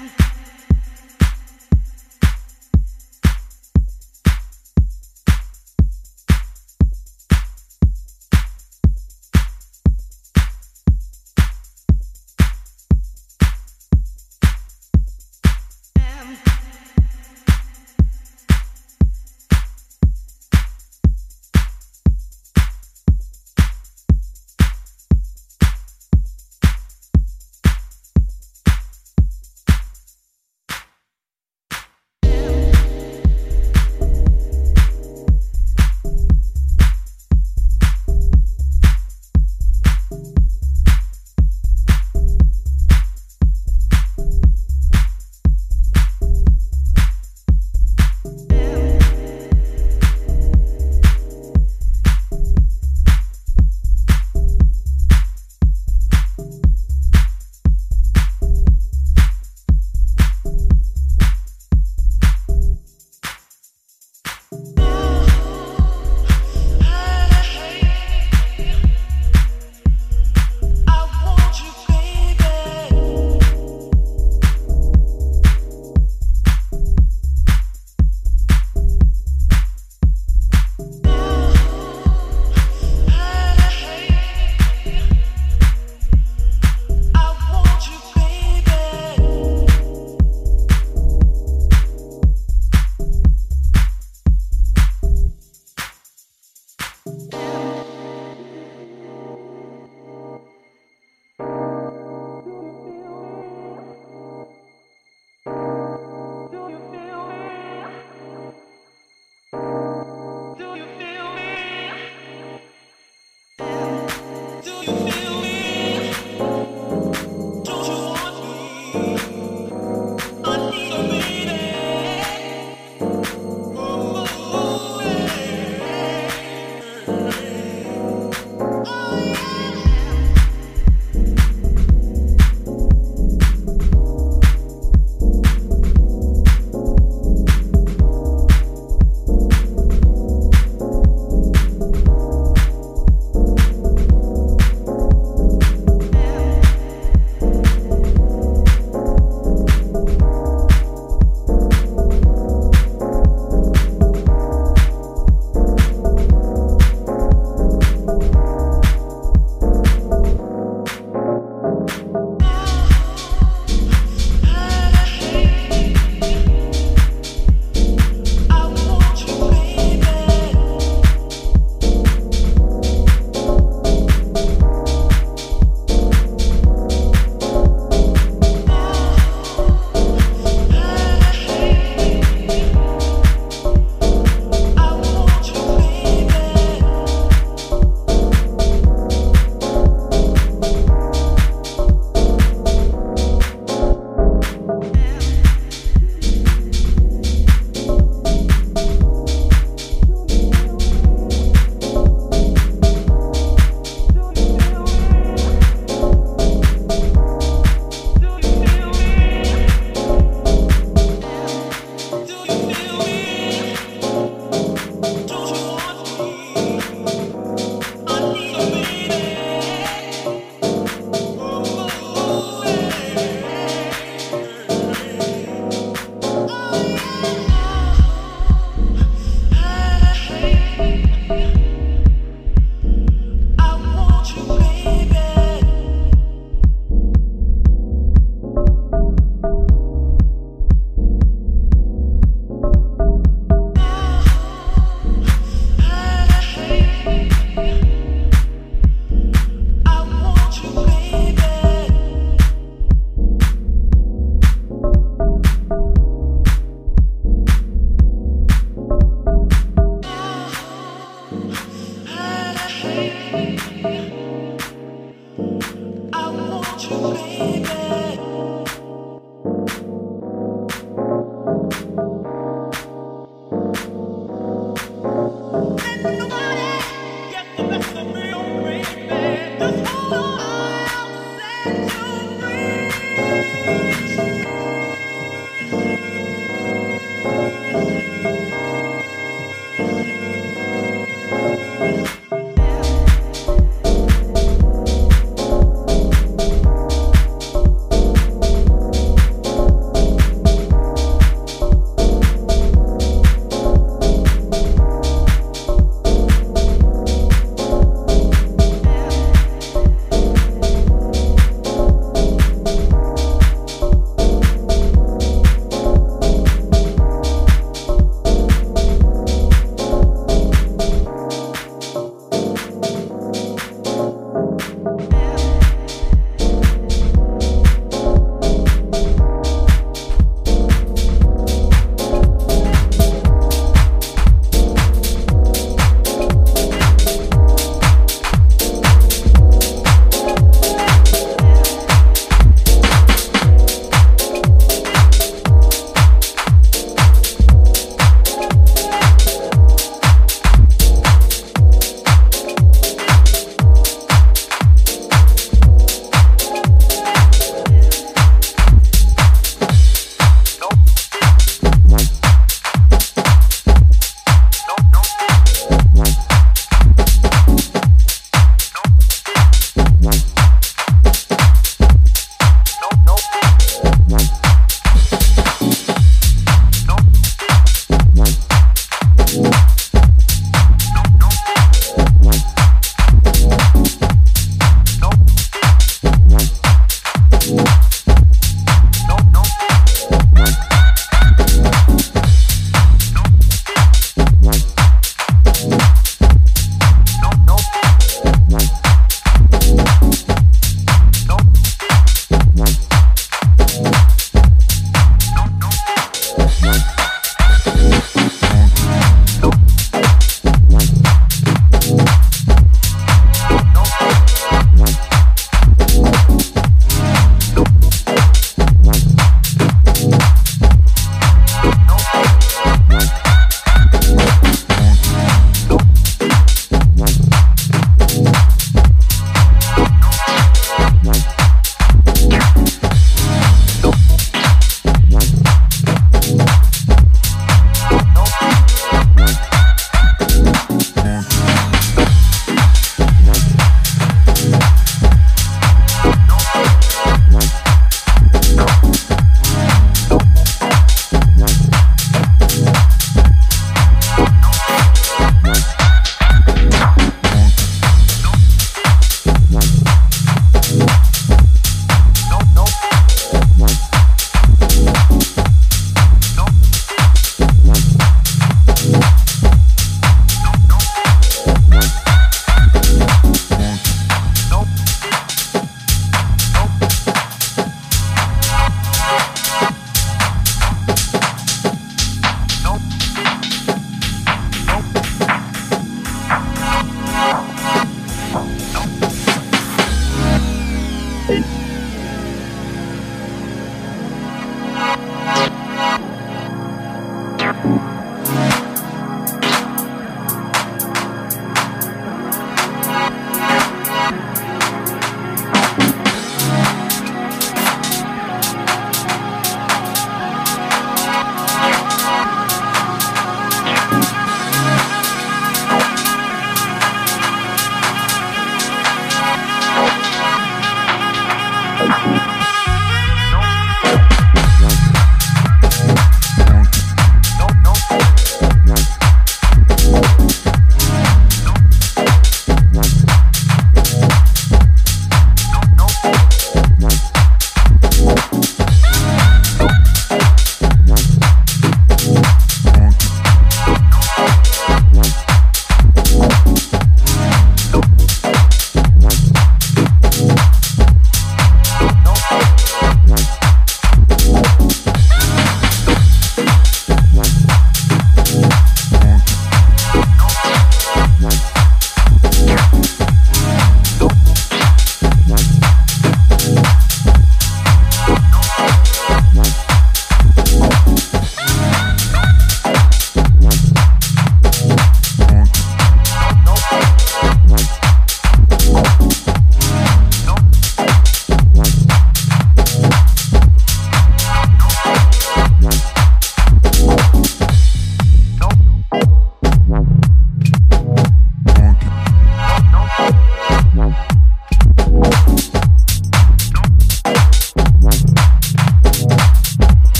Bye.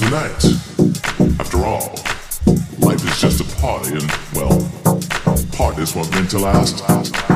The night. After all, life is just a party, and well, parties weren't meant to last.